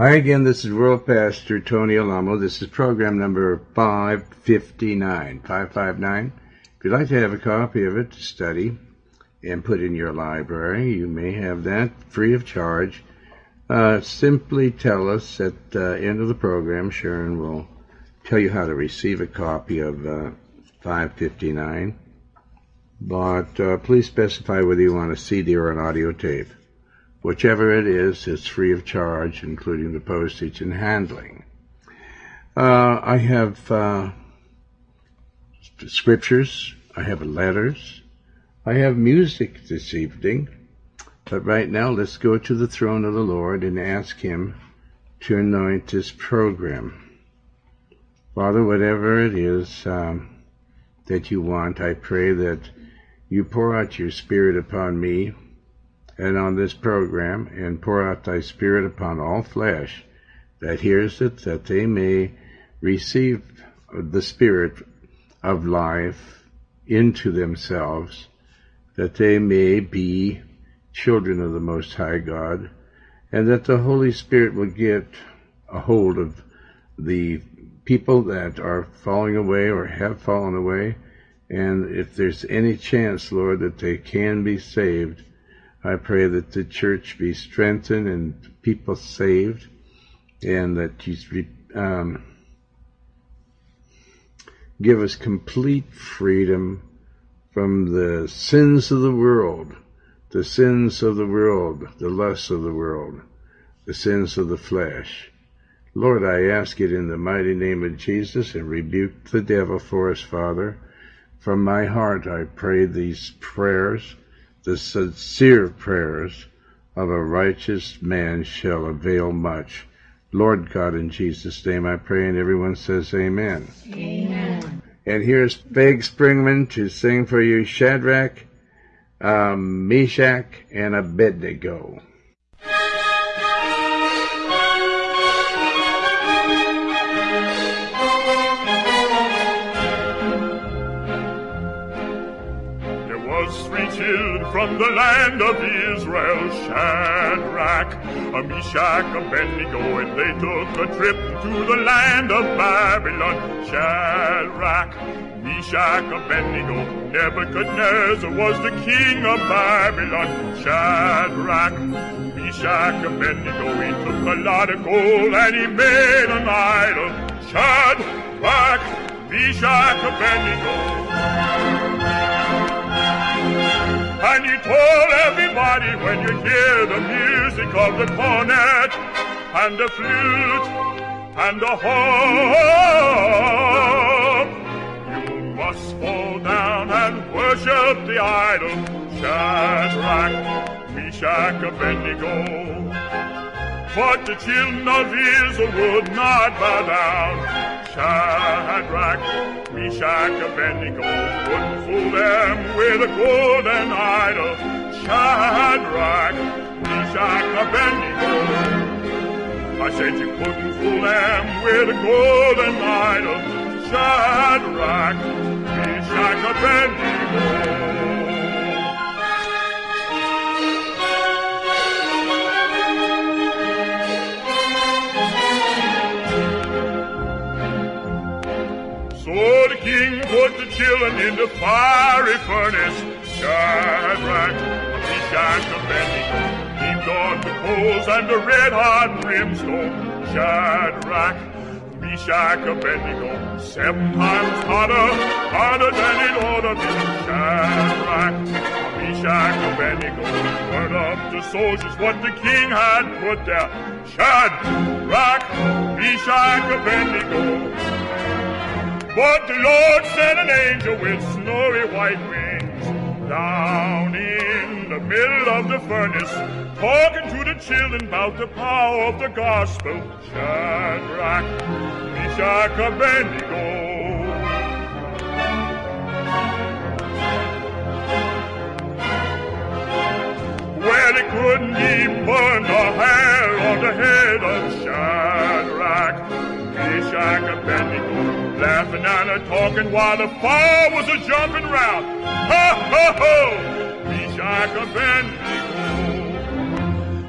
Hi again, this is World Pastor Tony Alamo. This is program number 559. 559. If you'd like to have a copy of it to study and put in your library, you may have that free of charge. Uh, simply tell us at the end of the program, Sharon will tell you how to receive a copy of uh, 559. But uh, please specify whether you want a CD or an audio tape. Whichever it is, it's free of charge, including the postage and handling. Uh, I have uh, scriptures, I have letters, I have music this evening. But right now, let's go to the throne of the Lord and ask Him to anoint this program. Father, whatever it is um, that you want, I pray that you pour out your Spirit upon me and on this program, and pour out thy Spirit upon all flesh that hears it, that they may receive the Spirit of life into themselves, that they may be children of the Most High God, and that the Holy Spirit will get a hold of the people that are falling away or have fallen away, and if there's any chance, Lord, that they can be saved, I pray that the church be strengthened and people saved, and that you um, give us complete freedom from the sins of the world, the sins of the world, the lusts of the world, the sins of the flesh. Lord, I ask it in the mighty name of Jesus and rebuke the devil for us, Father. From my heart I pray these prayers the sincere prayers of a righteous man shall avail much. Lord God, in Jesus' name I pray, and everyone says amen. Amen. And here's Beg Springman to sing for you Shadrach, um, Meshach, and Abednego. From the land of Israel, Shadrach, Meshach, Abednego, and they took a trip to the land of Babylon. Shadrach, Meshach, Abednego, Nebuchadnezzar was the king of Babylon. Shadrach, Meshach, Abednego, he took a lot of gold and he made an idol. Shadrach, Meshach, Abednego. And you told everybody when you hear the music of the cornet and the flute and the harp, you must fall down and worship the idol Shadrach, Meshach, Abednego. But the children of Israel would not bow down. Shadrach, Meshach, Abednego, couldn't fool them with a golden idol. Shadrach, Meshach, Abednego. I said you couldn't fool them with a golden idol. Shadrach, Meshach, Abednego. Children in the fiery furnace. Shadrach, Meshach, Abednego, heaped on the coals and the red hot brimstone. Shadrach, Meshach, Abednego, seven times hotter, hotter than it ought to be. Shadrach, Meshach, Abednego, burn up the soldiers what the king had put there. Shadrach, Meshach, Abednego, but the Lord sent an angel with snowy white wings down in the middle of the furnace, talking to the children about the power of the gospel. Shadrach, Meshach, Abednego. Well, it couldn't even burn the hair on the head of Shadrach, Meshach, Abednego laughing and a talking while the fire was a jumping round. Ha Ho ho ho! Me Shack Abednego.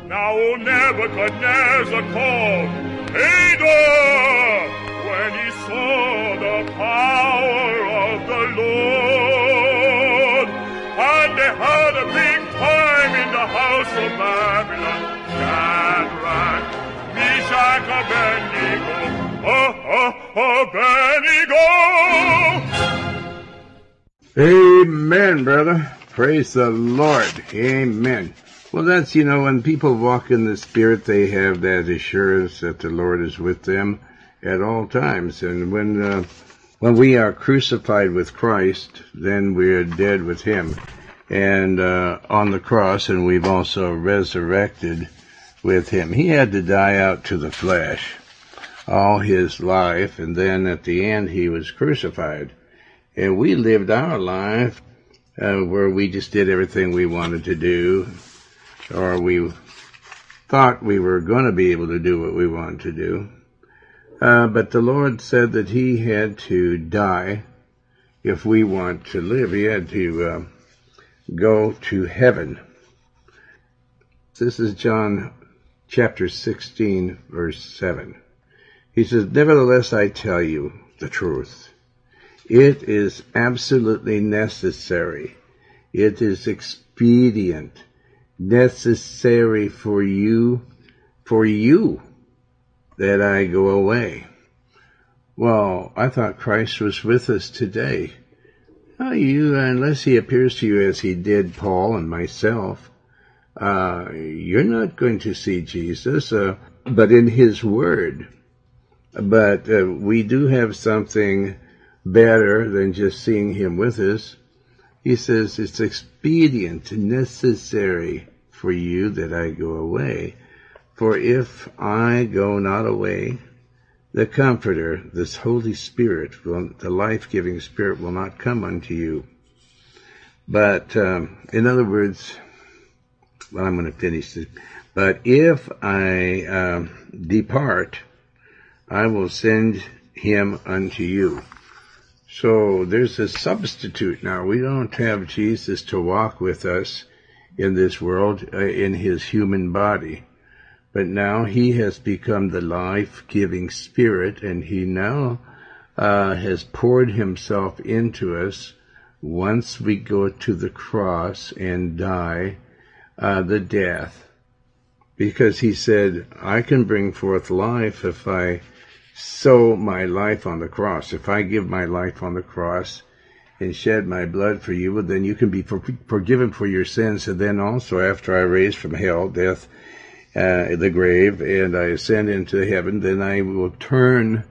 Now oh, old Nebuchadnezzar called Ador when he saw the power of the Lord, and they had a big time in the house of Babylon. Shadrach, Meshach, Abednego. Amen, brother. Praise the Lord. Amen. Well, that's, you know, when people walk in the Spirit, they have that assurance that the Lord is with them at all times. And when, uh, when we are crucified with Christ, then we are dead with Him. And, uh, on the cross, and we've also resurrected with Him. He had to die out to the flesh all His life, and then at the end, He was crucified. And we lived our life uh, where we just did everything we wanted to do, or we thought we were going to be able to do what we wanted to do. Uh, but the Lord said that He had to die if we want to live. He had to uh, go to heaven. This is John chapter 16, verse 7. He says, Nevertheless, I tell you the truth. It is absolutely necessary. It is expedient, necessary for you, for you, that I go away. Well, I thought Christ was with us today. You, unless he appears to you as he did Paul and myself, uh, you're not going to see Jesus, uh, but in his word. But uh, we do have something better than just seeing him with us. He says it's expedient necessary for you that I go away. For if I go not away, the Comforter, this Holy Spirit, will, the life-giving Spirit will not come unto you. But, um, in other words, well, I'm going to finish this. But if I um, depart, I will send him unto you. So there's a substitute now. We don't have Jesus to walk with us in this world uh, in his human body. But now he has become the life-giving spirit and he now uh, has poured himself into us once we go to the cross and die uh, the death. Because he said, I can bring forth life if I sow my life on the cross. If I give my life on the cross and shed my blood for you, well, then you can be for, forgiven for your sins. And then also, after I raise from hell, death, uh, the grave, and I ascend into heaven, then I will turn.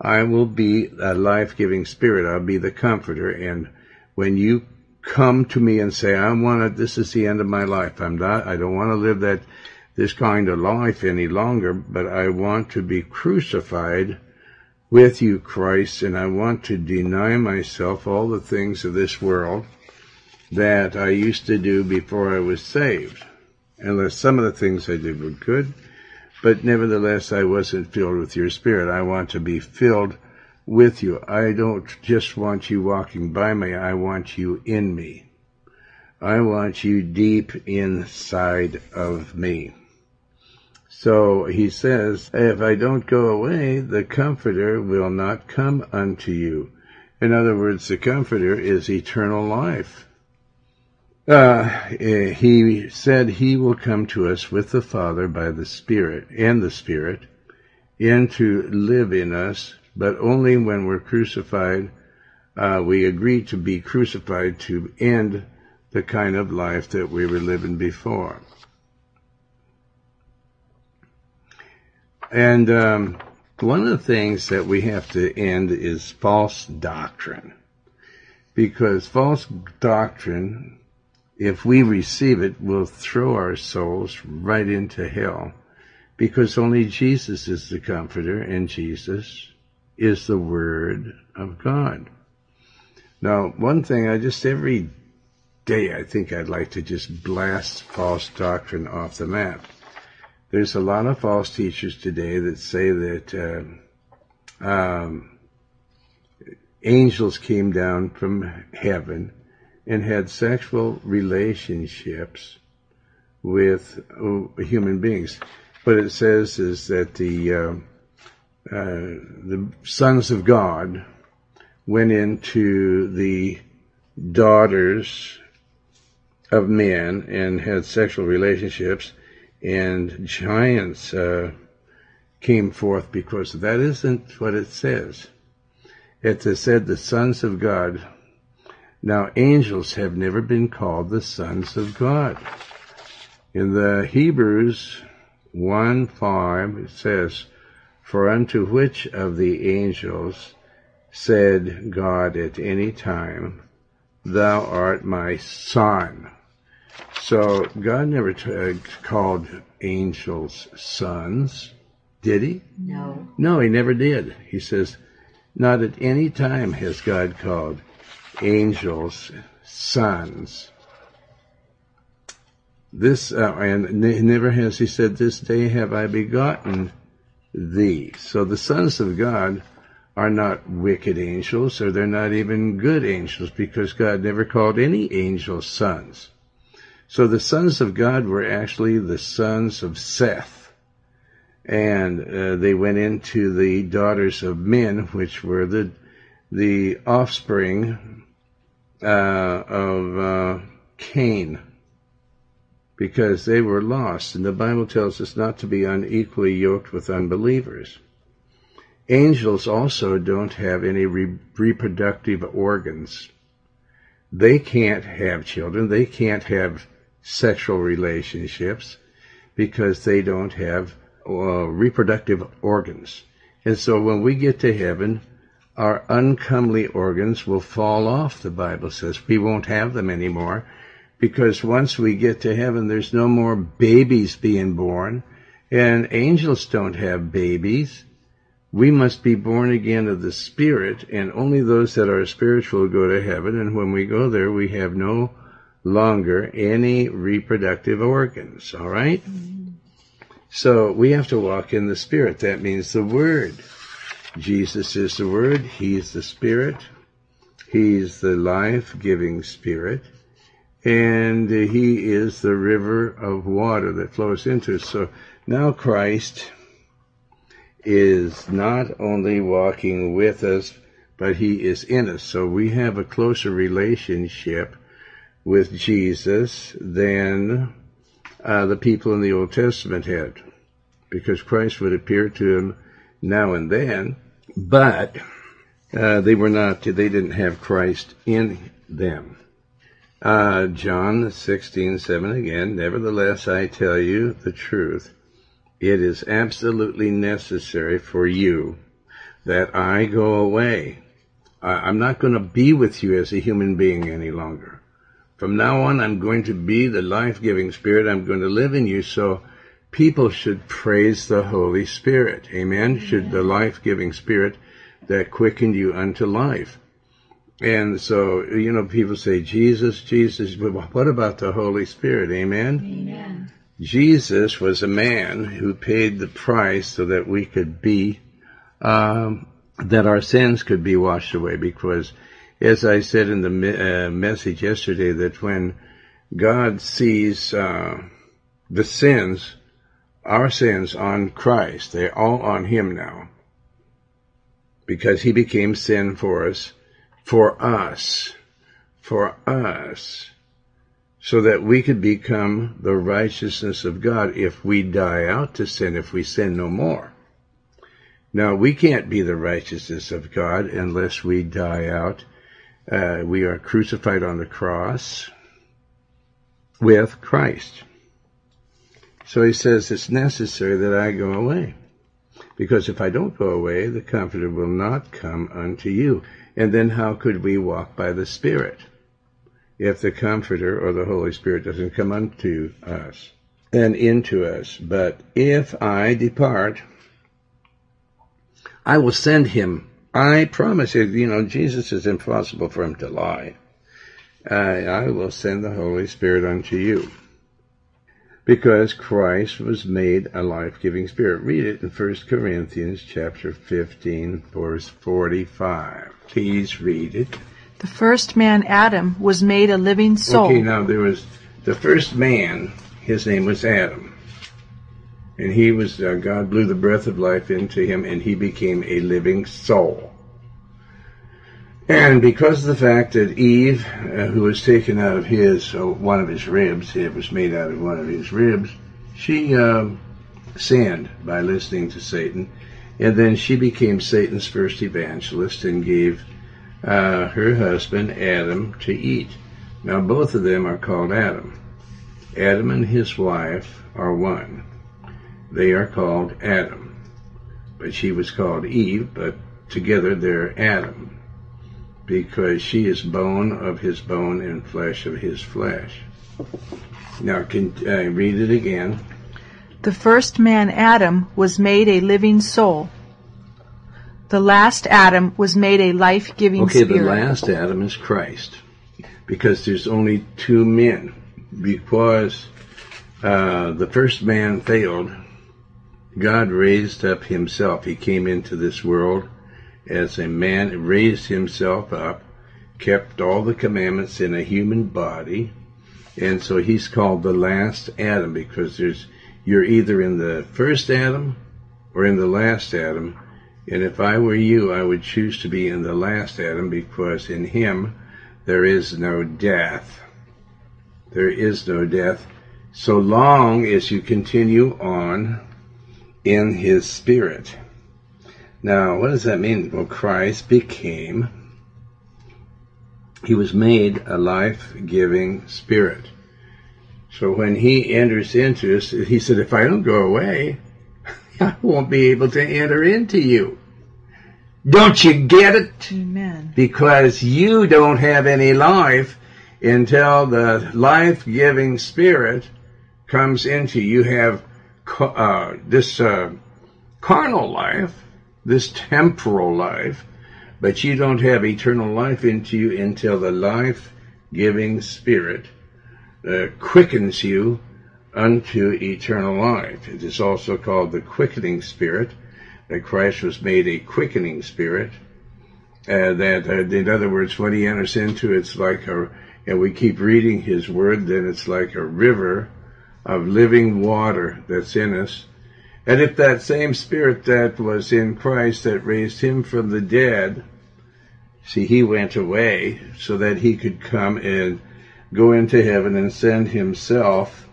I will be a life-giving spirit. I'll be the comforter. And when you come to me and say, I want it, this is the end of my life. I'm not, I don't want to live that this kind of life any longer, but I want to be crucified with you, Christ, and I want to deny myself all the things of this world that I used to do before I was saved. Unless some of the things I did were good, but nevertheless I wasn't filled with your spirit. I want to be filled with you. I don't just want you walking by me, I want you in me. I want you deep inside of me. So he says, if I don't go away, the Comforter will not come unto you. In other words, the Comforter is eternal life. Uh, he said he will come to us with the Father by the Spirit and the Spirit and to live in us, but only when we're crucified, uh, we agree to be crucified to end the kind of life that we were living before. And um, one of the things that we have to end is false doctrine. Because false doctrine, if we receive it, will throw our souls right into hell. Because only Jesus is the comforter and Jesus is the Word of God. Now, one thing I just every day I think I'd like to just blast false doctrine off the map there's a lot of false teachers today that say that uh, um, angels came down from heaven and had sexual relationships with uh, human beings. What it says is that the uh, uh, the sons of God went into the daughters of men and had sexual relationships and giants uh, came forth because that isn't what it says. It said the sons of God. Now angels have never been called the sons of God. In the Hebrews 1 5 it says, For unto which of the angels said God at any time, Thou art my son? So God never t- uh, called angels sons, did he? No. No, he never did. He says, not at any time has God called angels sons. This, uh, and never has he said, This day have I begotten thee. So the sons of God are not wicked angels, or they're not even good angels, because God never called any angels sons. So the sons of God were actually the sons of Seth. And uh, they went into the daughters of men, which were the the offspring uh, of uh, Cain, because they were lost. And the Bible tells us not to be unequally yoked with unbelievers. Angels also don't have any re- reproductive organs. They can't have children. They can't have sexual relationships because they don't have uh, reproductive organs. And so when we get to heaven, our uncomely organs will fall off, the Bible says. We won't have them anymore because once we get to heaven, there's no more babies being born and angels don't have babies. We must be born again of the Spirit and only those that are spiritual go to heaven. And when we go there, we have no longer any reproductive organs, all right? So we have to walk in the Spirit. That means the Word. Jesus is the Word. He's the Spirit. He's the life-giving Spirit. And He is the river of water that flows into us. So now Christ is not only walking with us, but He is in us. So we have a closer relationship with Jesus than uh, the people in the Old Testament had, because Christ would appear to them now and then, but uh, they were not. They didn't have Christ in them. Uh, John sixteen seven again. Nevertheless, I tell you the truth. It is absolutely necessary for you that I go away. I'm not going to be with you as a human being any longer. From now on, I'm going to be the life-giving Spirit. I'm going to live in you. So people should praise the Holy Spirit. Amen. Amen. Should the life-giving Spirit that quickened you unto life. And so, you know, people say, Jesus, Jesus, but what about the Holy Spirit? Amen? Amen. Jesus was a man who paid the price so that we could be, um, that our sins could be washed away because as I said in the uh, message yesterday, that when God sees uh, the sins, our sins on Christ, they're all on Him now. Because He became sin for us, for us, for us, so that we could become the righteousness of God if we die out to sin, if we sin no more. Now, we can't be the righteousness of God unless we die out uh, we are crucified on the cross with Christ. So he says it's necessary that I go away. Because if I don't go away, the Comforter will not come unto you. And then how could we walk by the Spirit? If the Comforter or the Holy Spirit doesn't come unto us and into us. But if I depart, I will send him I promise you, you know, Jesus is impossible for him to lie. I, I will send the Holy Spirit unto you. Because Christ was made a life-giving spirit. Read it in 1 Corinthians chapter 15, verse 45. Please read it. The first man, Adam, was made a living soul. Okay, now there was the first man, his name was Adam. And he was, uh, God blew the breath of life into him and he became a living soul. And because of the fact that Eve, uh, who was taken out of his, uh, one of his ribs, it was made out of one of his ribs, she, uh, sinned by listening to Satan. And then she became Satan's first evangelist and gave uh, her husband Adam to eat. Now both of them are called Adam. Adam and his wife are one. They are called Adam. But she was called Eve, but together they're Adam. Because she is bone of his bone and flesh of his flesh. Now, can uh, read it again. The first man, Adam, was made a living soul. The last Adam was made a life-giving Okay, spirit. Okay, the last Adam is Christ. Because there's only two men. Because uh, the first man failed, God raised up himself. He came into this world as a man, raised himself up, kept all the commandments in a human body, and so he's called the last Adam because there's you're either in the first Adam or in the last Adam. And if I were you, I would choose to be in the last Adam because in him there is no death. There is no death so long as you continue on in his spirit. Now, what does that mean? Well, Christ became, he was made a life giving spirit. So when he enters into us, he said, if I don't go away, I won't be able to enter into you. Don't you get it? Amen. Because you don't have any life until the life giving spirit comes into you. You have uh, this uh, carnal life, this temporal life, but you don't have eternal life into you until the life giving spirit uh, quickens you unto eternal life. It is also called the quickening spirit. That Christ was made a quickening spirit. Uh, that, uh, in other words, when he enters into it's like a, and we keep reading his word, then it's like a river of living water that's in us. And if that same spirit that was in Christ that raised him from the dead, see, he went away so that he could come and go into heaven and send himself,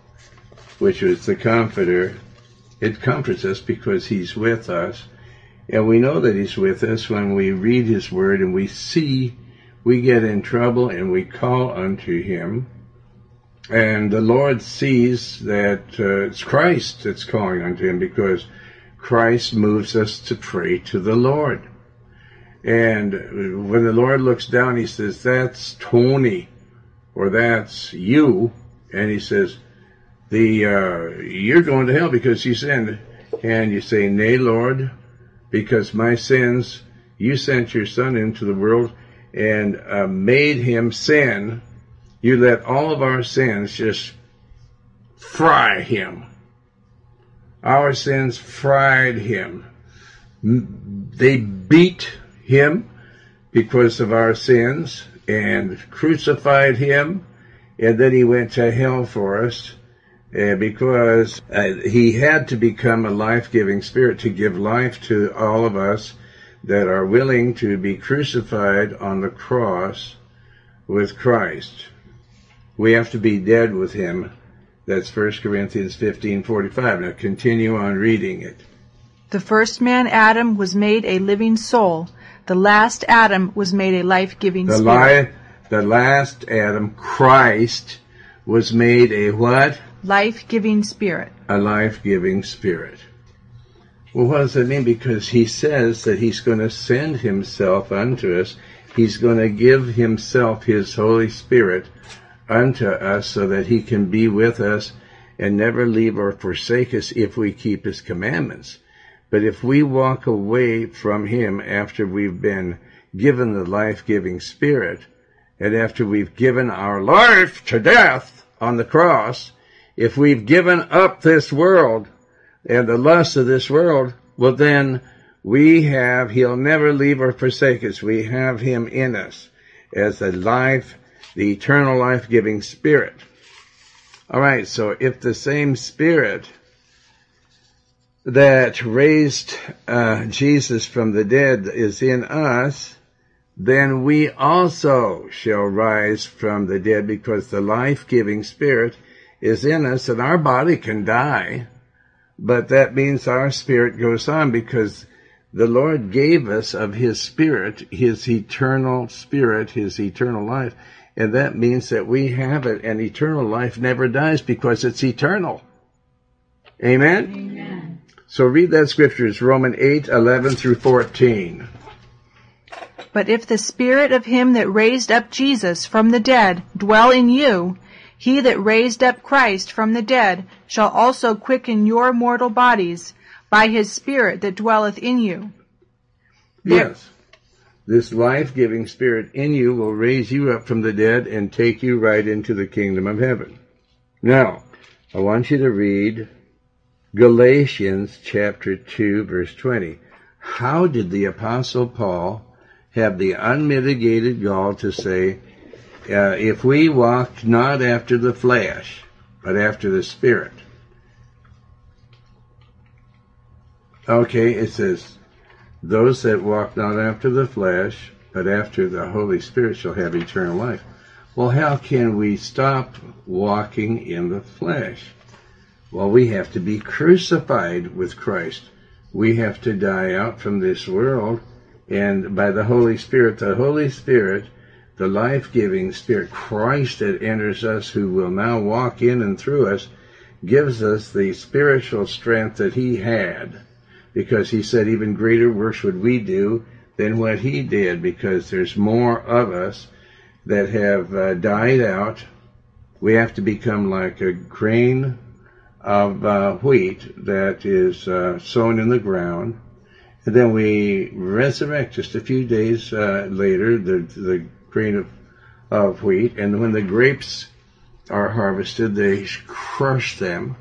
which was the comforter. It comforts us because he's with us. And we know that he's with us when we read his word and we see we get in trouble and we call unto him. And the Lord sees that uh, it's Christ that's calling unto him because Christ moves us to pray to the Lord. And when the Lord looks down, he says, that's Tony or that's you. And he says, the, uh, you're going to hell because you sinned. And you say, nay, Lord, because my sins, you sent your son into the world and uh, made him sin. You let all of our sins just fry him. Our sins fried him. They beat him because of our sins and crucified him. And then he went to hell for us uh, because uh, he had to become a life-giving spirit to give life to all of us that are willing to be crucified on the cross with Christ. We have to be dead with him. That's 1 Corinthians 15:45. Now continue on reading it. The first man, Adam, was made a living soul. The last Adam was made a life-giving The spirit. li- the last Adam, Christ, was made a what? Life-giving spirit. a life-giving spirit. Well, what does that mean? Because he says that he's going to send himself unto us. He's going to give himself his Holy Spirit unto us so that he can be with us and never leave or forsake us if we keep his commandments. But if we walk away from him after we've been given the life-giving spirit and after we've given our life to death on the cross, if we've given up this world and the lust of this world, well then we have, he'll never leave or forsake us. We have him in us as the life, the eternal life giving spirit. Alright, so if the same spirit that raised uh, Jesus from the dead is in us, then we also shall rise from the dead because the life giving spirit is in us and our body can die, but that means our spirit goes on because the Lord gave us of His Spirit, His eternal Spirit, His eternal life. And that means that we have it and eternal life never dies because it's eternal. Amen? Amen. So read that scripture. It's Romans 8, 11 through 14. But if the Spirit of Him that raised up Jesus from the dead dwell in you, he that raised up Christ from the dead shall also quicken your mortal bodies by his Spirit that dwelleth in you. Yes. This life-giving Spirit in you will raise you up from the dead and take you right into the kingdom of heaven. Now, I want you to read Galatians chapter 2 verse 20. How did the apostle Paul have the unmitigated gall to say, uh, if we walk not after the flesh, but after the Spirit, Okay, it says, those that walk not after the flesh, but after the Holy Spirit shall have eternal life. Well, how can we stop walking in the flesh? Well, we have to be crucified with Christ. We have to die out from this world, and by the Holy Spirit, the Holy Spirit, the life-giving Spirit, Christ that enters us, who will now walk in and through us, gives us the spiritual strength that He had because he said even greater works would we do than what he did because there's more of us that have uh, died out. We have to become like a grain of uh, wheat that is uh, sown in the ground. And then we resurrect just a few days uh, later, the, the grain of, of wheat. And when the grapes are harvested, they crush them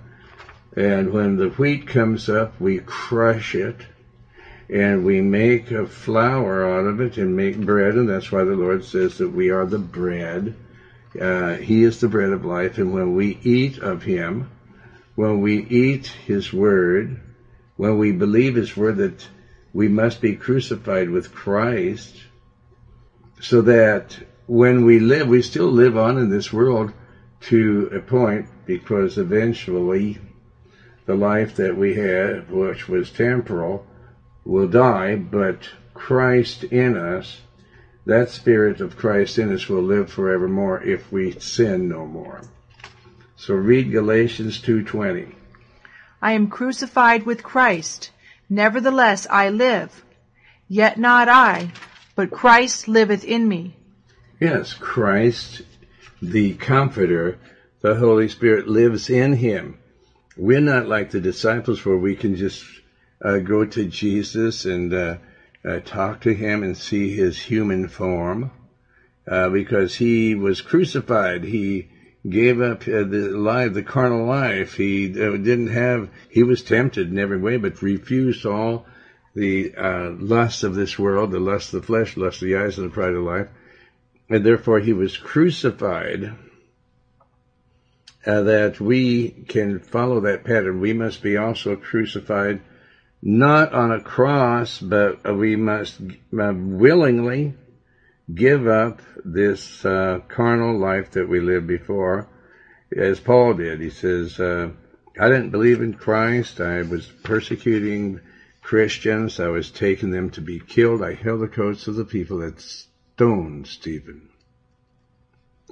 and when the wheat comes up, we crush it and we make a flour out of it and make bread. And that's why the Lord says that we are the bread. Uh, he is the bread of life. And when we eat of Him, when we eat His Word, when we believe His Word that we must be crucified with Christ, so that when we live, we still live on in this world to a point because eventually the life that we had, which was temporal, will die, but Christ in us, that spirit of Christ in us will live forevermore if we sin no more. So read Galatians 2:20. I am crucified with Christ, nevertheless I live, yet not I, but Christ liveth in me. Yes, Christ, the comforter, the Holy Spirit lives in him. We're not like the disciples where we can just uh, go to Jesus and uh, uh, talk to him and see his human form uh, because he was crucified. He gave up uh, the life, the carnal life. He uh, didn't have, he was tempted in every way, but refused all the lusts of this world, the lust of the flesh, lust of the eyes, and the pride of life. And therefore he was crucified uh, that we can follow that pattern. We must be also crucified, not on a cross, but we must uh, willingly give up this uh, carnal life that we lived before, as Paul did. He says, uh, I didn't believe in Christ. I was persecuting Christians. I was taking them to be killed. I held the coats of the people that stoned Stephen.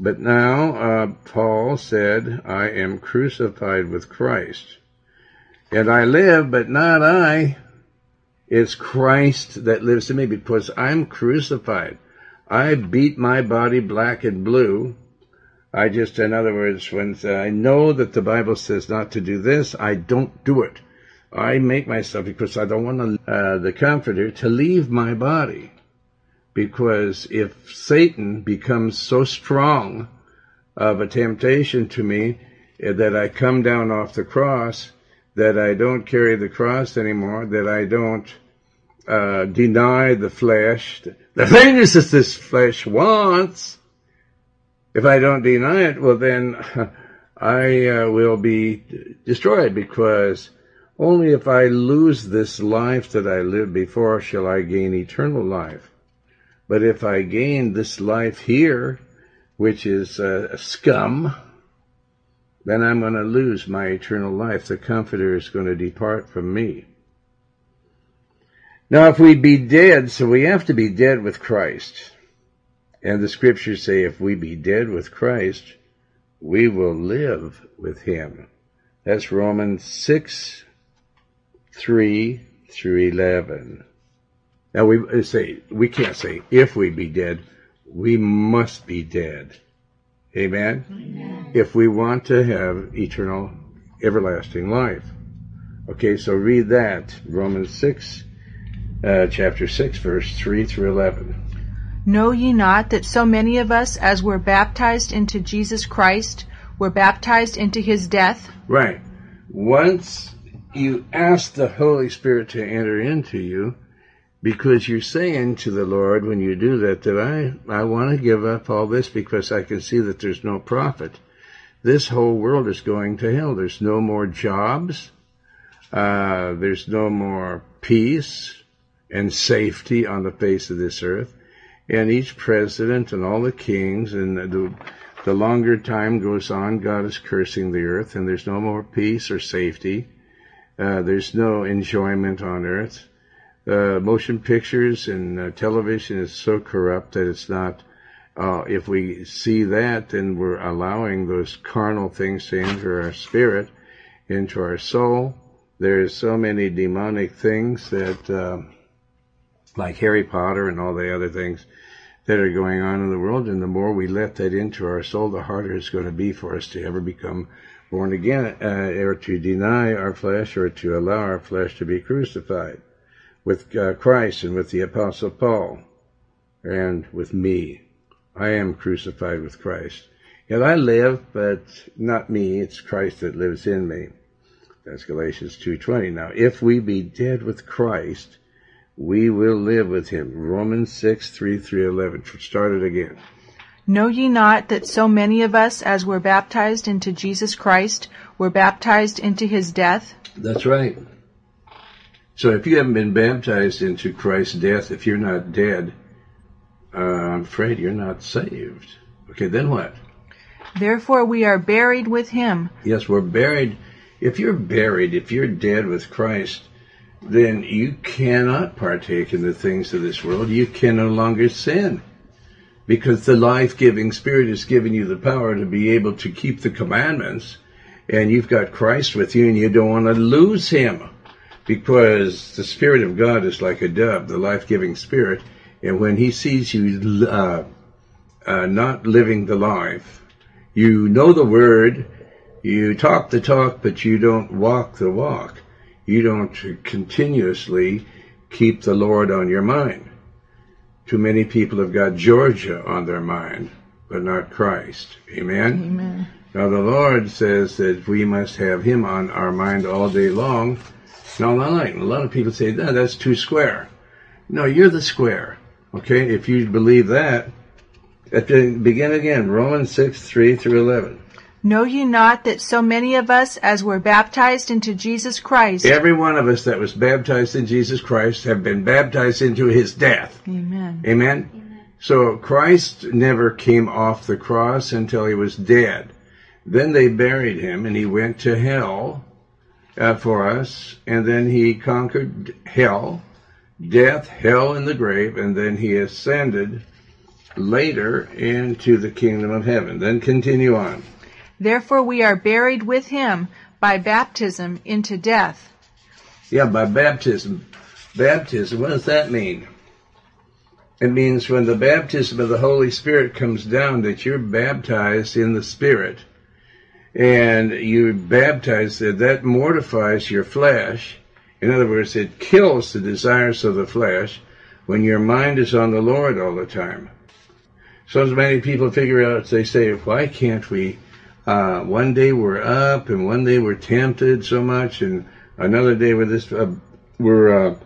But now uh, Paul said, I am crucified with Christ. And I live, but not I. It's Christ that lives in me because I'm crucified. I beat my body black and blue. I just, in other words, when I know that the Bible says not to do this, I don't do it. I make myself because I don't want uh, the Comforter to leave my body. Because if Satan becomes so strong of a temptation to me eh, that I come down off the cross, that I don't carry the cross anymore, that I don't uh, deny the flesh, the things that this flesh wants, if I don't deny it, well then I uh, will be destroyed because only if I lose this life that I lived before shall I gain eternal life. But if I gain this life here, which is uh, scum, then I'm going to lose my eternal life. The Comforter is going to depart from me. Now, if we be dead, so we have to be dead with Christ. And the scriptures say if we be dead with Christ, we will live with him. That's Romans 6, 3 through 11. Now we say, we can't say if we be dead, we must be dead. Amen? Amen? If we want to have eternal, everlasting life. Okay, so read that. Romans 6, uh, chapter 6, verse 3 through 11. Know ye not that so many of us as were baptized into Jesus Christ were baptized into his death? Right. Once you ask the Holy Spirit to enter into you, because you're saying to the Lord when you do that, that I, I want to give up all this because I can see that there's no profit. This whole world is going to hell. There's no more jobs. Uh, there's no more peace and safety on the face of this earth. And each president and all the kings and the, the longer time goes on, God is cursing the earth and there's no more peace or safety. Uh, there's no enjoyment on earth. Uh, motion pictures and uh, television is so corrupt that it's not. Uh, if we see that, then we're allowing those carnal things to enter our spirit, into our soul. There's so many demonic things that uh, like Harry Potter and all the other things that are going on in the world. And the more we let that into our soul, the harder it's going to be for us to ever become born again, uh, or to deny our flesh, or to allow our flesh to be crucified with uh, Christ and with the Apostle Paul and with me. I am crucified with Christ. Yet I live, but not me, it's Christ that lives in me. That's Galatians 2.20. Now, if we be dead with Christ, we will live with him. Romans 6, 3 through 11. Start it again. Know ye not that so many of us as were baptized into Jesus Christ were baptized into his death? That's right. So if you haven't been baptized into Christ's death, if you're not dead, uh, I'm afraid you're not saved. Okay, then what? Therefore we are buried with him. Yes, we're buried. If you're buried, if you're dead with Christ, then you cannot partake in the things of this world. You can no longer sin. Because the life giving Spirit has given you the power to be able to keep the commandments, and you've got Christ with you, and you don't want to lose Him. Because the Spirit of God is like a dove, the life giving Spirit, and when He sees you uh, uh, not living the life, you know the Word, you talk the talk, but you don't walk the walk you don't continuously keep the Lord on your mind. Too many people have got Georgia on their mind, but not Christ. Amen? Amen. Now the Lord says that we must have Him on our mind all day long. Now, like, a lot of people say, no, that's too square. No, you're the square. Okay? If you believe that, begin again. Romans 6, 3 through 11. Know ye not that so many of us as were baptized into Jesus Christ Every one of us that was baptized in Jesus Christ have been baptized into his death. Amen. Amen? So Christ never came off the cross until he was dead. Then they buried him and he went to hell uh, for us and then he conquered hell, death, hell and the grave and then he ascended later into the kingdom of heaven. Then continue on. Therefore we are buried with him by baptism into death. Yeah, by baptism. Baptism, what does that mean? It means when the baptism of the Holy Spirit comes down that you're baptized in the Spirit. And you're baptized, that that mortifies your flesh. In other words, it kills the desires of the flesh when your mind is on the Lord all the time. So as many people figure out, they say, why can't we uh, one day we're up and one day we're tempted so much and another day we're this, uh, we're, uh,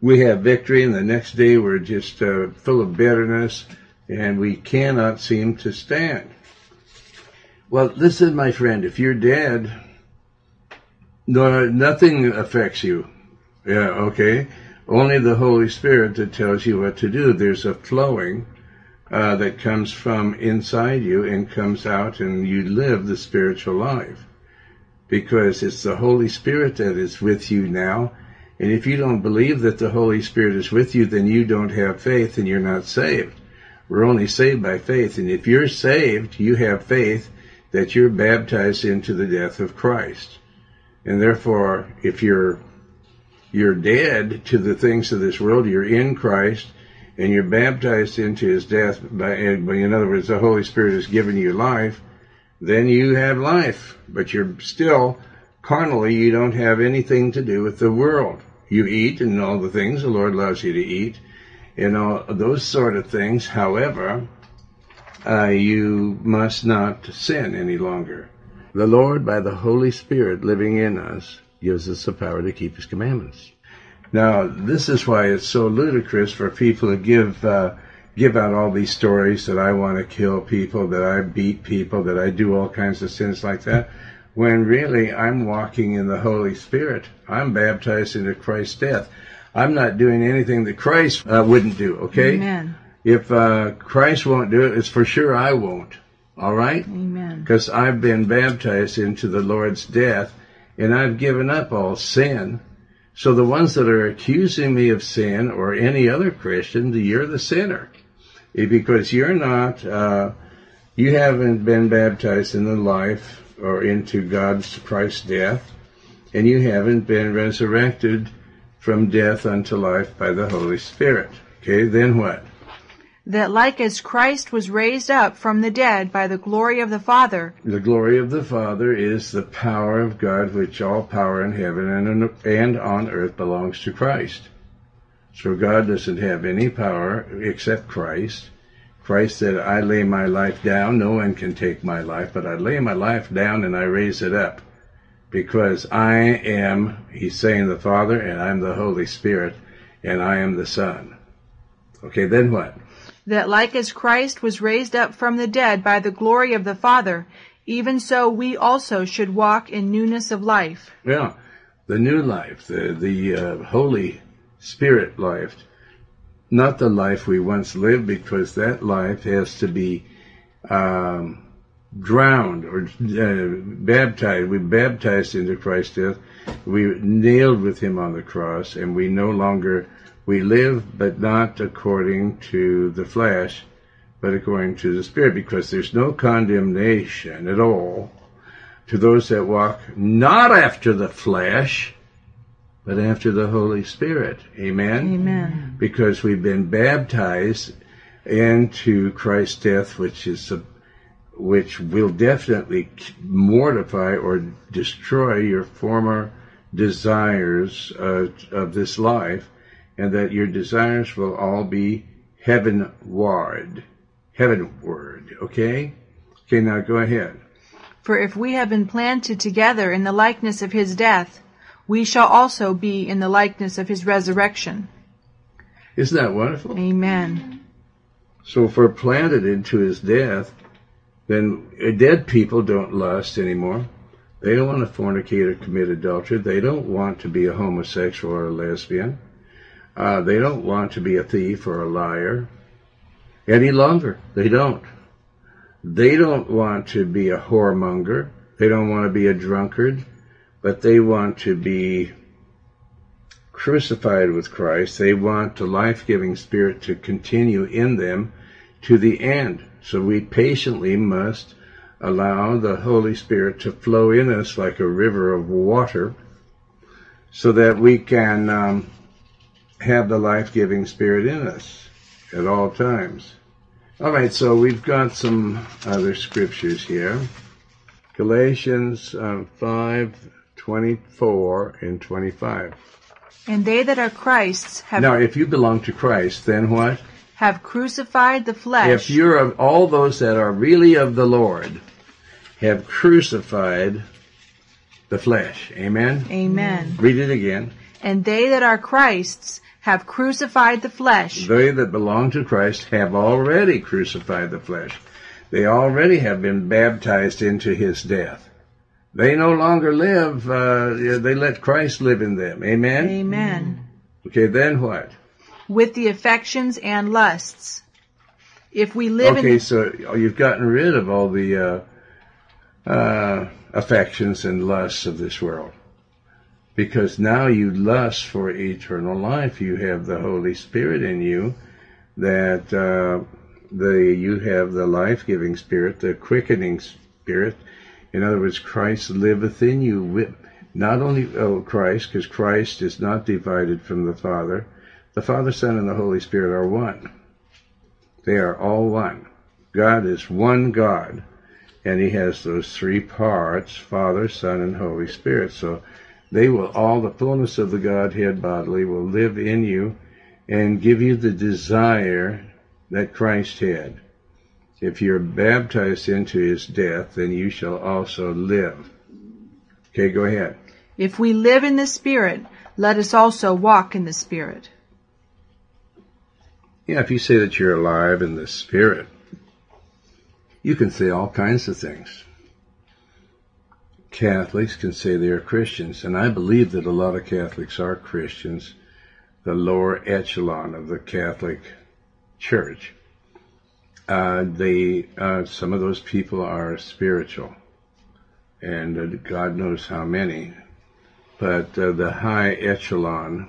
we have victory and the next day we're just, uh, full of bitterness and we cannot seem to stand. Well, listen, my friend, if you're dead, no, nothing affects you. Yeah, okay. Only the Holy Spirit that tells you what to do. There's a flowing uh, that comes from inside you and comes out, and you live the spiritual life. Because it's the Holy Spirit that is with you now. And if you don't believe that the Holy Spirit is with you, then you don't have faith and you're not saved. We're only saved by faith. And if you're saved, you have faith that you're baptized into the death of Christ. And therefore, if you're you're dead to the things of this world, you're in Christ, and you're baptized into his death by in other words, the Holy Spirit has given you life, then you have life. But you're still carnally you don't have anything to do with the world. You eat and all the things the Lord allows you to eat and all those sort of things. However, uh, you must not sin any longer. The Lord, by the Holy Spirit living in us, gives us the power to keep His commandments. Now, this is why it's so ludicrous for people to give uh, give out all these stories that I want to kill people, that I beat people, that I do all kinds of sins like that, when really I'm walking in the Holy Spirit. I'm baptized into Christ's death. I'm not doing anything that Christ uh, wouldn't do. Okay. Amen. If uh, Christ won't do it, it's for sure I won't. All right? Amen. Because I've been baptized into the Lord's death and I've given up all sin. So the ones that are accusing me of sin or any other Christian, you're the sinner. Because you're not, uh, you haven't been baptized in the life or into God's Christ's death, and you haven't been resurrected from death unto life by the Holy Spirit. Okay, then what? That like as Christ was raised up from the dead by the glory of the Father, The glory of the Father is the power of God, which all power in heaven and, and on earth belongs to Christ. So God doesn't have any power except Christ. Christ said, I lay my life down, no one can take my life, but I lay my life down and I raise it up. Because I am, he's saying the Father, and I'm the Holy Spirit, and I am the Son. Okay, then what? That like as Christ was raised up from the dead by the glory of the Father, even so we also should walk in newness of life. Yeah, the new life, the the uh, Holy Spirit life, not the life we once lived, because that life has to be um, drowned or uh, baptized. We baptized into Christ's death. We nailed with Him on the cross, and we no longer we live, but not according to the flesh, but according to the Spirit, because there's no condemnation at all to those that walk not after the flesh, but after the Holy Spirit. Amen? Amen. Because we've been baptized into Christ's death, which is a, which will definitely mortify or destroy your former desires uh, of this life, and that your desires will all be heavenward. Heavenward, okay? Okay, now go ahead. For if we have been planted together in the likeness of his death, we shall also be in the likeness of his resurrection. Isn't that wonderful? Amen. So if we're planted into his death, then dead people don't lust anymore. They don't want to fornicate or commit adultery. They don't want to be a homosexual or a lesbian. Uh, they don't want to be a thief or a liar any longer. They don't. They don't want to be a whoremonger. They don't want to be a drunkard, but they want to be crucified with Christ. They want the life-giving spirit to continue in them to the end. So we patiently must allow the Holy Spirit to flow in us like a river of water so that we can um, have the life-giving spirit in us at all times. All right, so we've got some other scriptures here. Galatians uh, 5, 24 and 25. And they that are Christ's have, Now, if you belong to Christ, then what? have crucified the flesh If you're of all those that are really of the Lord, have crucified the flesh. Amen? Amen. Read it again. And they that are Christ's have crucified the flesh They that belong to Christ have already crucified the flesh. They already have been baptized into his death. They no longer live, uh, they let Christ live in them. Amen? Amen. Okay, then what? with the affections and lusts. If we live Okay, in so you've gotten rid of all the uh, uh, affections and lusts of this world. Because now you lust for eternal life. You have the Holy Spirit in you that uh, the you have the life-giving spirit, the quickening spirit. In other words, Christ liveth in you. Not only oh, Christ, because Christ is not divided from the Father. The Father, Son, and the Holy Spirit are one. They are all one. God is one God, and He has those three parts: Father, Son, and Holy Spirit. So they will all the fullness of the Godhead bodily will live in you and give you the desire that Christ had. If you're baptized into his death, then you shall also live. Okay, go ahead. if we live in the Spirit, let us also walk in the Spirit. Yeah, if you say that you're alive in the Spirit, you can say all kinds of things. Catholics can say they are Christians, and I believe that a lot of Catholics are Christians, the lower echelon of the Catholic Church. Uh, they, uh, some of those people are spiritual, and uh, God knows how many. But uh, the high echelon,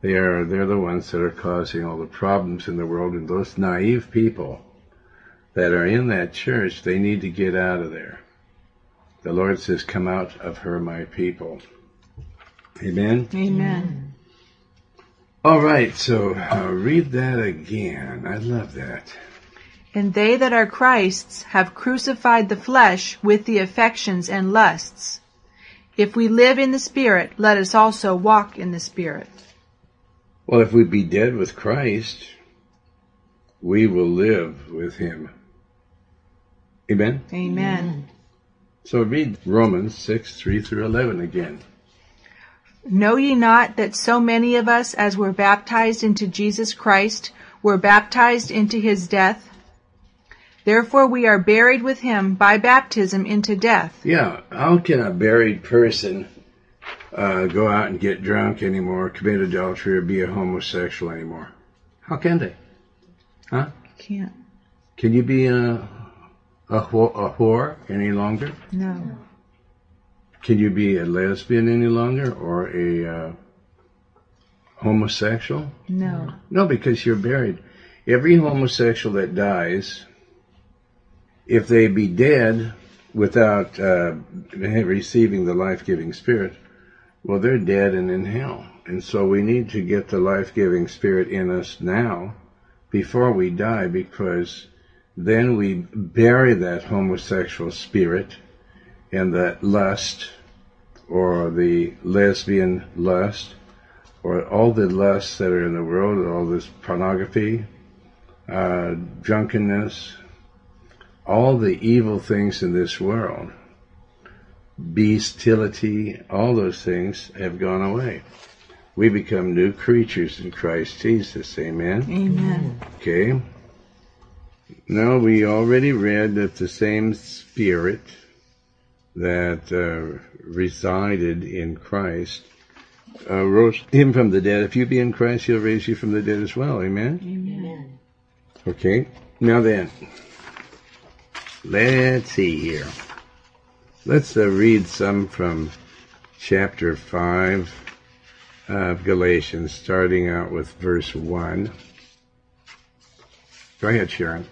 they are they're the ones that are causing all the problems in the world, and those naive people that are in that church, they need to get out of there. The Lord says, "Come out of her, my people." Amen. Amen. All right, so uh, read that again. I love that. And they that are Christ's have crucified the flesh with the affections and lusts. If we live in the Spirit, let us also walk in the Spirit. Well, if we be dead with Christ, we will live with Him. Amen. Amen. So read Romans six three through eleven again. Know ye not that so many of us as were baptized into Jesus Christ were baptized into his death? Therefore we are buried with him by baptism into death. Yeah, how can a buried person uh, go out and get drunk anymore, commit adultery, or be a homosexual anymore? How can they? Huh? Can't. Can you be a a, wh- a whore any longer? No. Can you be a lesbian any longer, or a uh, homosexual? No. No, because you're buried. Every homosexual that dies, if they be dead without uh, receiving the life-giving spirit, well, they're dead and in hell. And so we need to get the life-giving spirit in us now before we die because then we bury that homosexual spirit and that lust or the lesbian lust or all the lusts that are in the world, all this pornography, uh, drunkenness, all the evil things in this world, bestiality, all those things have gone away. We become new creatures in Christ Jesus. Amen. Amen. Okay. Now we already read that the same Spirit that uh, resided in Christ uh, rose him from the dead. If you be in Christ, he'll raise you from the dead as well. Amen? Amen. Okay. Now then, let's see here. Let's uh, read some from chapter 5 of Galatians, starting out with verse 1. Go ahead, Sharon.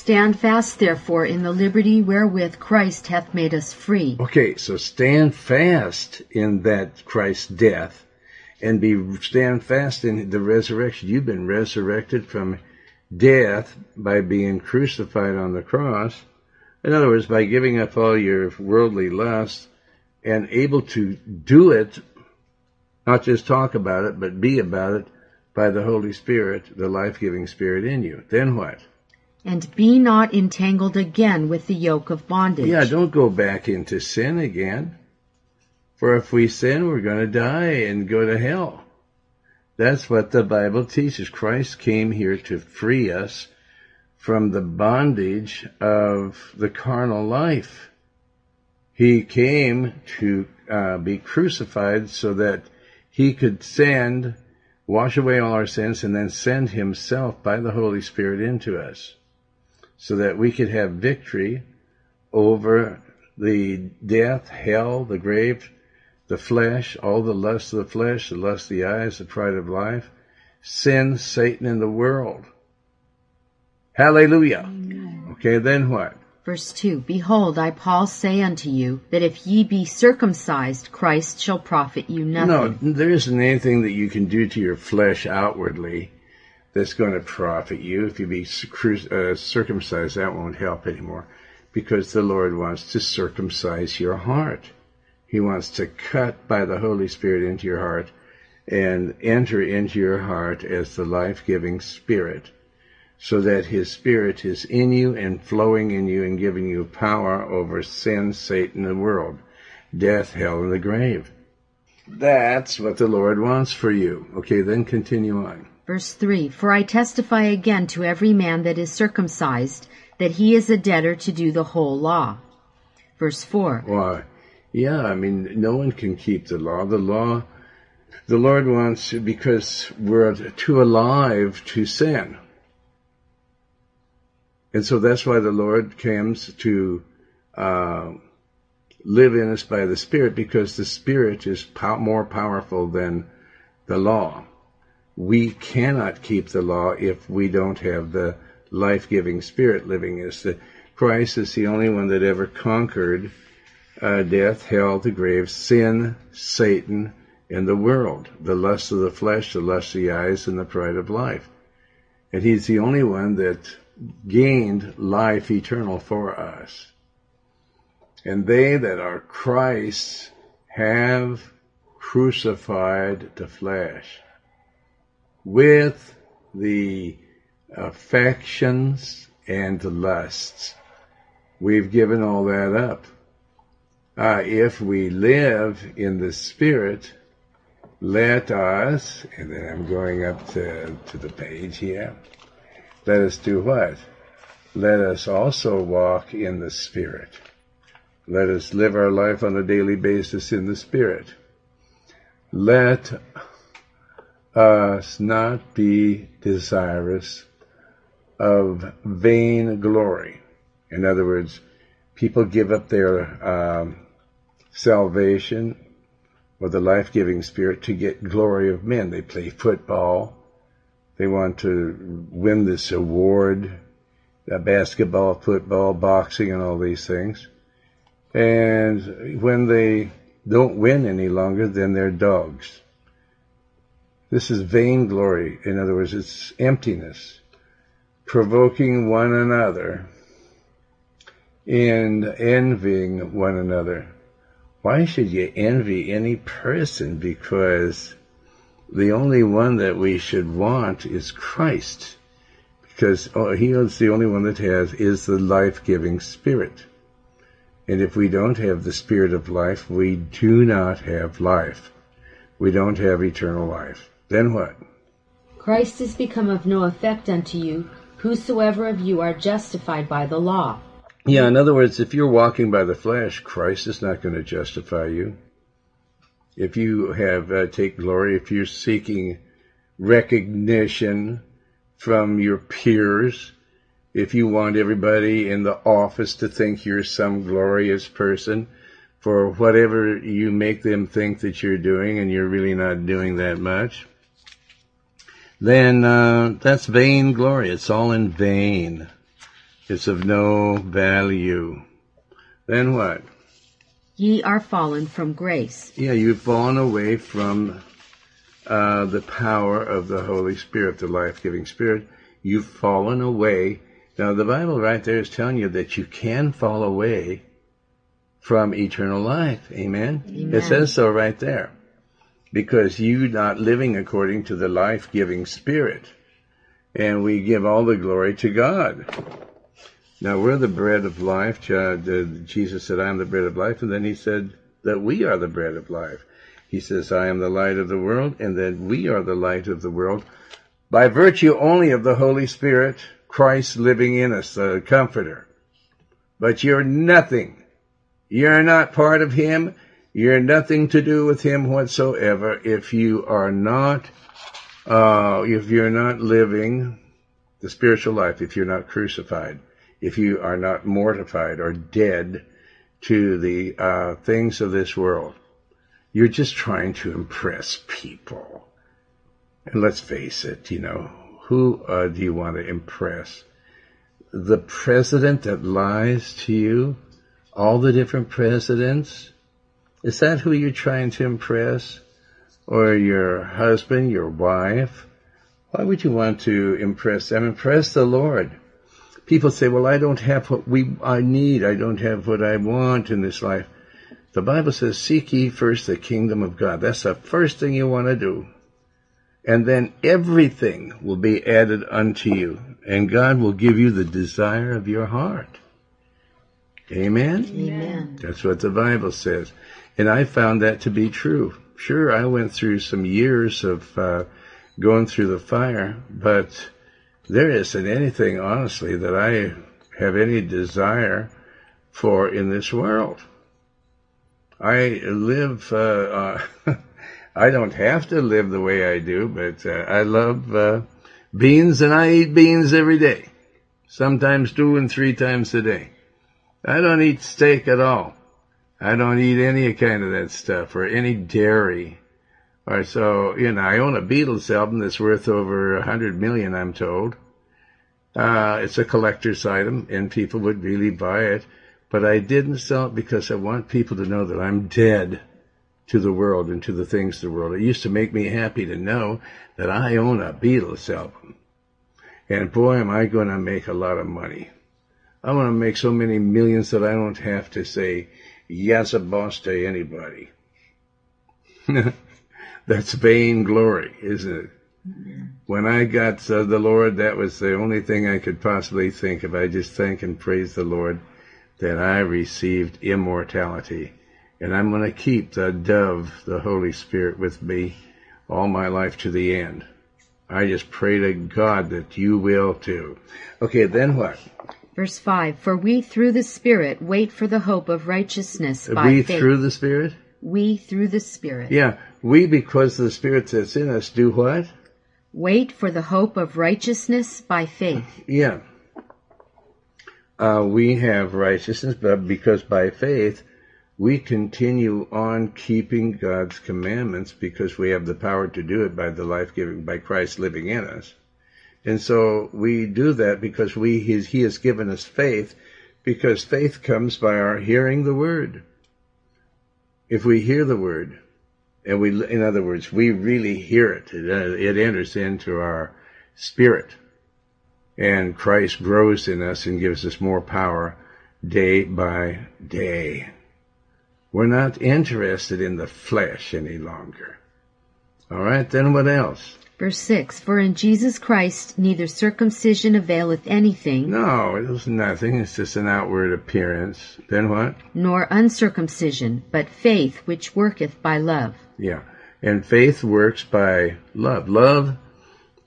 Stand fast, therefore, in the liberty wherewith Christ hath made us free. Okay, so stand fast in that Christ's death and be stand fast in the resurrection. You've been resurrected from death by being crucified on the cross. In other words, by giving up all your worldly lusts and able to do it, not just talk about it, but be about it by the Holy Spirit, the life-giving Spirit in you. Then what? And be not entangled again with the yoke of bondage. Yeah, don't go back into sin again. For if we sin, we're going to die and go to hell. That's what the Bible teaches. Christ came here to free us from the bondage of the carnal life. He came to uh, be crucified so that he could send wash away all our sins, and then send himself by the Holy Spirit into us so that we could have victory over the death, hell, the grave, the flesh, all the lust of the flesh, the lust of the eyes, the pride of life, sin, Satan, and the world. Hallelujah. Okay, then what? Verse 2 Behold, I, Paul, say unto you, that if ye be circumcised, Christ shall profit you nothing. No, there isn't anything that you can do to your flesh outwardly that's going to profit you. If you be uh, circumcised, that won't help anymore because the Lord wants to circumcise your heart. He wants to cut by the Holy Spirit into your heart and enter into your heart as the life-giving Spirit so that His Spirit is in you and flowing in you and giving you power over sin, Satan, the world, death, hell, and the grave. That's what the Lord wants for you. Okay, then continue on. Verse 3 For I testify again to every man that is circumcised that he is a debtor to do the whole law. Verse 4. Why? Yeah, I mean, no one can keep the law. The law, the Lord wants, because we're too alive to sin. And so that's why the Lord comes to uh, live in us by the Spirit, because the Spirit is more powerful than the law. We cannot keep the law if we don't have the life-giving Spirit living in us. The, Christ is the only one that ever conquered uh, death, hell, the grave, sin, Satan, and the world, the lust of the flesh, the lust of the eyes, and the pride of life. And he's the only one that gained life eternal for us. And they that are Christ's have crucified the flesh with the affections and lusts. We've given all that up. Uh, if we live in the Spirit, let us, and then I'm going up to, to the page here, let us do what? Let us also walk in the Spirit. Let us live our life on a daily basis in the Spirit. Let us not be desirous of vain glory. In other words, people give up their um, salvation or the life-giving spirit to get glory of men. They play football, they want to win this award, uh, basketball, football, boxing, and all these things. And when they don't win any longer, then they're dogs. This is vainglory. In other words, it's emptiness, provoking one another and envying one another. Why should you envy any person? Because the only one that we should want is Christ, because oh, he is the only one that has is the life-giving spirit. And if we don't have the spirit of life, we do not have life. We don't have eternal life. Then what? Christ is become of no effect unto you, whosoever of you are justified by the law. Yeah, in other words, if you're walking by the flesh, Christ is not going to justify you if you have uh, take glory, if you're seeking recognition from your peers, if you want everybody in the office to think you're some glorious person for whatever you make them think that you're doing and you're really not doing that much, then uh, that's vain glory. It's all in vain. It's of no value. Then what? Ye are fallen from grace. Yeah, you've fallen away from uh, the power of the Holy Spirit, the life-giving Spirit. You've fallen away. Now, the Bible right there is telling you that you can fall away from eternal life. Amen? Amen. It says so right there. Because you not living according to the life-giving Spirit. And we give all the glory to God. Now we're the bread of life. Uh, Jesus said, I am the bread of life. And then he said that we are the bread of life. He says, I am the light of the world. And then we are the light of the world by virtue only of the Holy Spirit, Christ living in us, the comforter. But you're nothing. You're not part of him. You're nothing to do with him whatsoever if you are not uh, if you're not living the spiritual life, if you're not crucified, if you are not mortified or dead to the uh, things of this world, you're just trying to impress people. And let's face it, you know, who uh, do you want to impress? The president that lies to you? All the different presidents? Is that who you're trying to impress? Or your husband, your wife? Why would you want to impress them? Impress the Lord. People say, well, I don't have what we, I need. I don't have what I want in this life. The Bible says, seek ye first the kingdom of God. That's the first thing you want to do. And then everything will be added unto you. And God will give you the desire of your heart. Amen? Amen. That's what the Bible says. And I found that to be true. Sure, I went through some years of uh, going through the fire, but there isn't anything, honestly, that I have any desire for in this world. I live, uh, uh, I don't have to live the way I do, but uh, I love uh, beans and I eat beans every day. Sometimes two and three times a day. I don't eat steak at all. I don't eat any kind of that stuff or any dairy. Or so, you know, I own a Beatles album that's worth over a hundred million, I'm told. Uh, it's a collector's item and people would really buy it. But I didn't sell it because I want people to know that I'm dead to the world and to the things of the world. It used to make me happy to know that I own a Beatles album. And boy, am I going to make a lot of money. I want to make so many millions that I don't have to say, yes, a boss to anybody. That's vain glory, isn't it? When I got uh, the Lord, that was the only thing I could possibly think of. I just thank and praise the Lord that I received immortality. And I'm going to keep the dove, the Holy Spirit, with me all my life to the end. I just pray to God that you will too. Okay, then what? Verse 5 For we through the Spirit wait for the hope of righteousness by we faith. We through the Spirit? we through the Spirit. Yeah, we because the Spirit that's in us do what? Wait for the hope of righteousness by faith. Yeah. Uh, we have righteousness, but because by faith we continue on keeping God's commandments because we have the power to do it by the life giving by Christ living in us. And so we do that because we he has given us faith because faith comes by our hearing the word. If we hear the word and we in other words we really hear it it, it enters into our spirit and Christ grows in us and gives us more power day by day. We're not interested in the flesh any longer. All right, then what else? Verse 6 For in Jesus Christ neither circumcision availeth anything, No, it was nothing. It's just an outward appearance. Then what? nor uncircumcision, but faith which worketh by love. Yeah. And faith works by love. Love,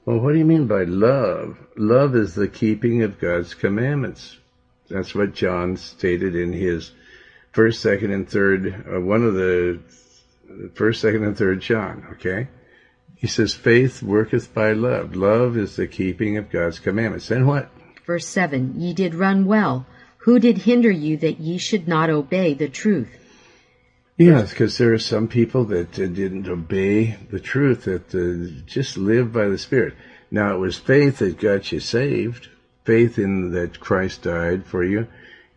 well, what do you mean by love? Love is the keeping of God's commandments. That's what John stated in his first, second, and third, uh, one of the first, second, and third John, okay? He says, faith worketh by love. Love is the keeping of God's commandments. Then what? Verse 7 Ye did run well. Who did hinder you that ye should not obey the truth? Yes, because there are some people that uh, didn't obey the truth, that uh, just live by the Spirit. Now, it was faith that got you saved, faith in that Christ died for you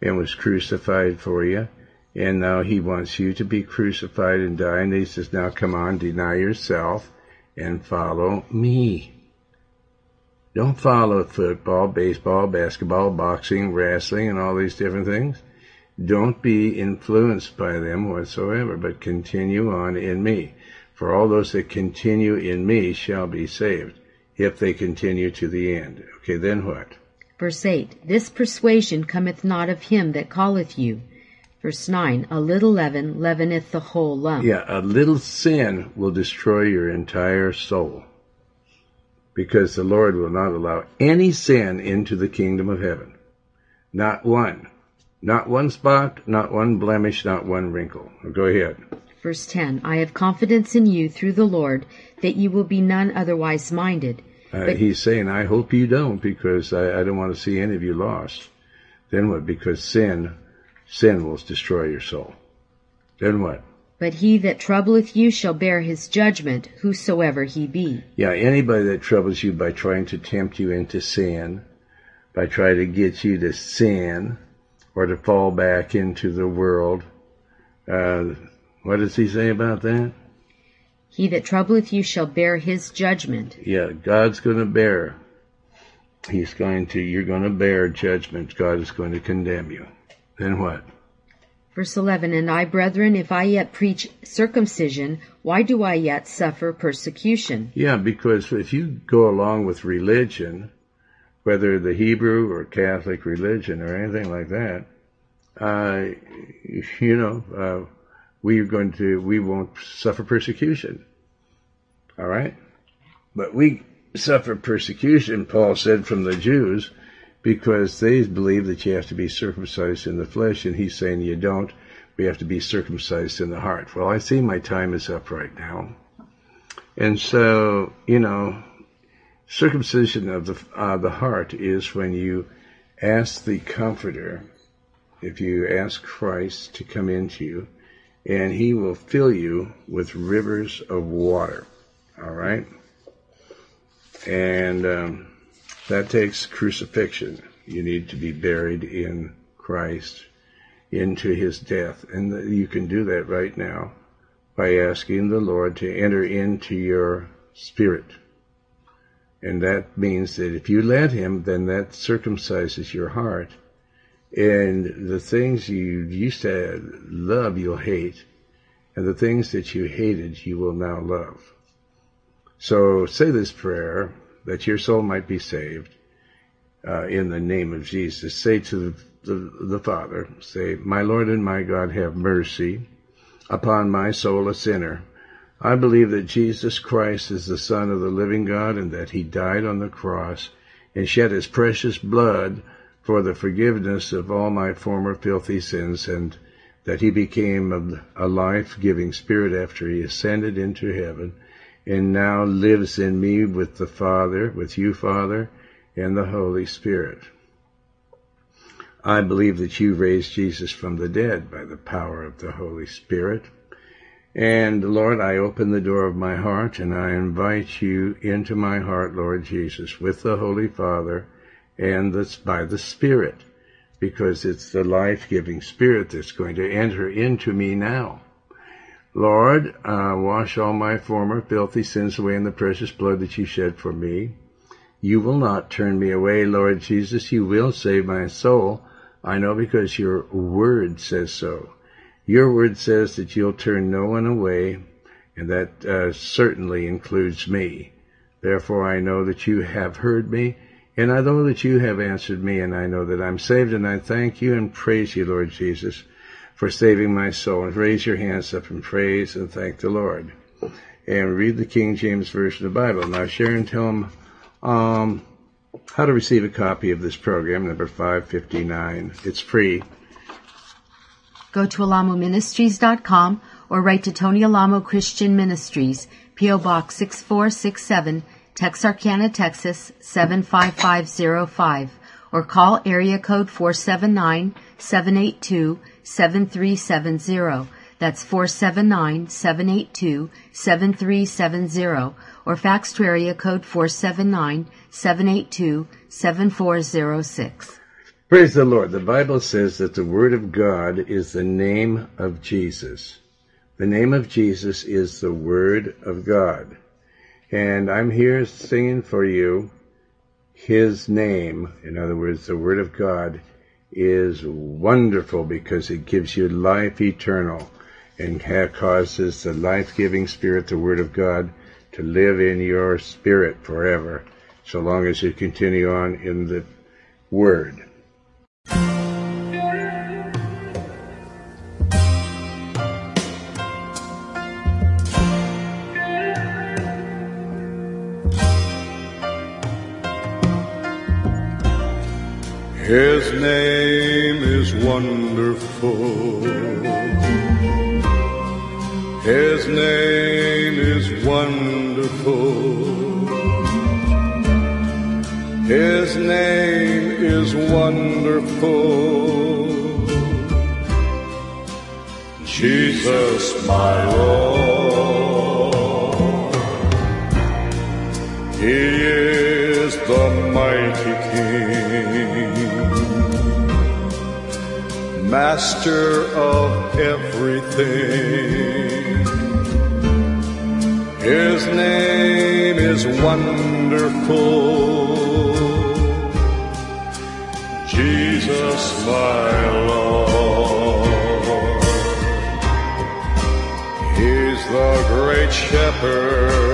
and was crucified for you. And now he wants you to be crucified and die. And he says, now come on, deny yourself and follow me. Don't follow football, baseball, basketball, boxing, wrestling, and all these different things. Don't be influenced by them whatsoever, but continue on in me. For all those that continue in me shall be saved, if they continue to the end. Okay, then what? Verse 8 This persuasion cometh not of him that calleth you. Verse 9 A little leaven leaveneth the whole lump. Yeah, a little sin will destroy your entire soul. Because the Lord will not allow any sin into the kingdom of heaven. Not one. Not one spot, not one blemish, not one wrinkle. Go ahead. Verse 10 I have confidence in you through the Lord that you will be none otherwise minded. Uh, he's saying, I hope you don't because I, I don't want to see any of you lost. Then what? Because sin, sin will destroy your soul. Then what? But he that troubleth you shall bear his judgment, whosoever he be. Yeah, anybody that troubles you by trying to tempt you into sin, by trying to get you to sin, or to fall back into the world, uh, what does he say about that? He that troubleth you shall bear his judgment. Yeah, God's going to bear. He's going to, you're going to bear judgment. God is going to condemn you. Then what? Verse 11 And I, brethren, if I yet preach circumcision, why do I yet suffer persecution? Yeah, because if you go along with religion, whether the Hebrew or Catholic religion or anything like that, uh, you know, uh, we are going to, we won't suffer persecution. All right? But we suffer persecution, Paul said, from the Jews because they believe that you have to be circumcised in the flesh, and he's saying you don't. We have to be circumcised in the heart. Well, I see my time is up right now. And so, you know, circumcision of the, uh, the heart is when you ask the Comforter, if you ask Christ to come into you, and he will fill you with rivers of water. All right? And um, that takes crucifixion. You need to be buried in Christ into his death. And you can do that right now by asking the Lord to enter into your spirit. And that means that if you let him, then that circumcises your heart. And the things you used to love, you'll hate. And the things that you hated, you will now love. So say this prayer that your soul might be saved uh, in the name of Jesus. Say to the, the, the Father, say, My Lord and my God, have mercy upon my soul, a sinner. I believe that Jesus Christ is the Son of the living God and that he died on the cross and shed his precious blood for the forgiveness of all my former filthy sins and that he became a, a life-giving spirit after he ascended into heaven and now lives in me with the Father, with you, Father, and the Holy Spirit. I believe that you raised Jesus from the dead by the power of the Holy Spirit. And Lord, I open the door of my heart and I invite you into my heart, Lord Jesus, with the Holy Father and this by the Spirit, because it's the life-giving Spirit that's going to enter into me now. Lord, uh, wash all my former filthy sins away in the precious blood that you shed for me. You will not turn me away, Lord Jesus. You will save my soul. I know because your word says so. Your word says that you'll turn no one away, and that uh, certainly includes me. Therefore, I know that you have heard me, and I know that you have answered me, and I know that I'm saved, and I thank you and praise you, Lord Jesus, for saving my soul. And raise your hands up and praise and thank the Lord. And read the King James Version of the Bible. Now, Sharon, tell them um, how to receive a copy of this program, number 559. It's free. Go to alamoministries.com or write to Tony Alamo Christian Ministries, P.O. Box 6467, Texarkana, Texas 75505, or call area code 479-782-7370. That's 479-782-7370, or fax to area code 479-782-7406. Praise the Lord. The Bible says that the Word of God is the name of Jesus. The name of Jesus is the Word of God. And I'm here singing for you His name. In other words, the Word of God is wonderful because it gives you life eternal and causes the life-giving Spirit, the Word of God, to live in your spirit forever, so long as you continue on in the Word. His name wonderful. His name is wonderful. His name is wonderful. Jesus, my Lord. He is the mighty Master of everything. His name is wonderful. Jesus, my Lord. He's the great shepherd,